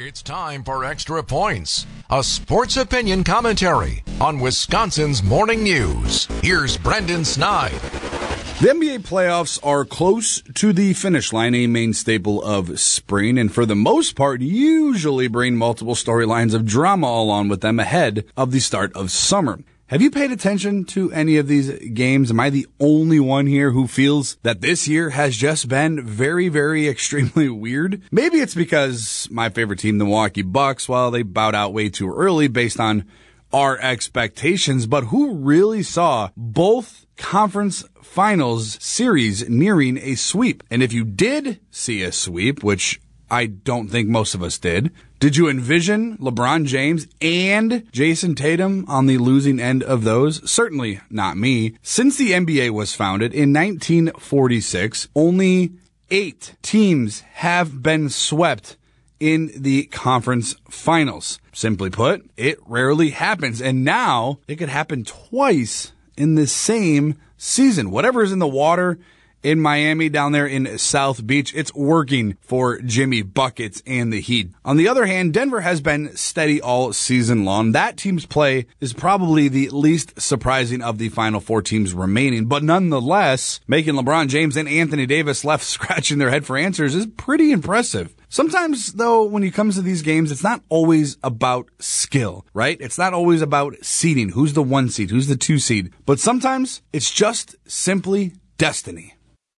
It's time for Extra Points, a sports opinion commentary on Wisconsin's morning news. Here's Brendan Snide. The NBA playoffs are close to the finish line, a main staple of spring, and for the most part, usually bring multiple storylines of drama along with them ahead of the start of summer. Have you paid attention to any of these games? Am I the only one here who feels that this year has just been very, very extremely weird? Maybe it's because my favorite team, the Milwaukee Bucks, well, they bowed out way too early based on our expectations, but who really saw both conference finals series nearing a sweep? And if you did see a sweep, which I don't think most of us did. Did you envision LeBron James and Jayson Tatum on the losing end of those? Certainly not me. Since the NBA was founded in 1946, only eight teams have been swept in the conference finals. Simply put, it rarely happens. And now it could happen twice in the same season. Whatever is in the water in Miami down there in South Beach. It's working for Jimmy Buckets and the Heat. On the other hand, Denver has been steady all season long. That team's play is probably the least surprising of the final four teams remaining, but nonetheless, making LeBron James and Anthony Davis left scratching their head for answers is pretty impressive. Sometimes, though, when it comes to these games, it's not always about skill, right? It's not always about seeding. Who's the one seed? Who's the two seed? But sometimes it's just simply destiny.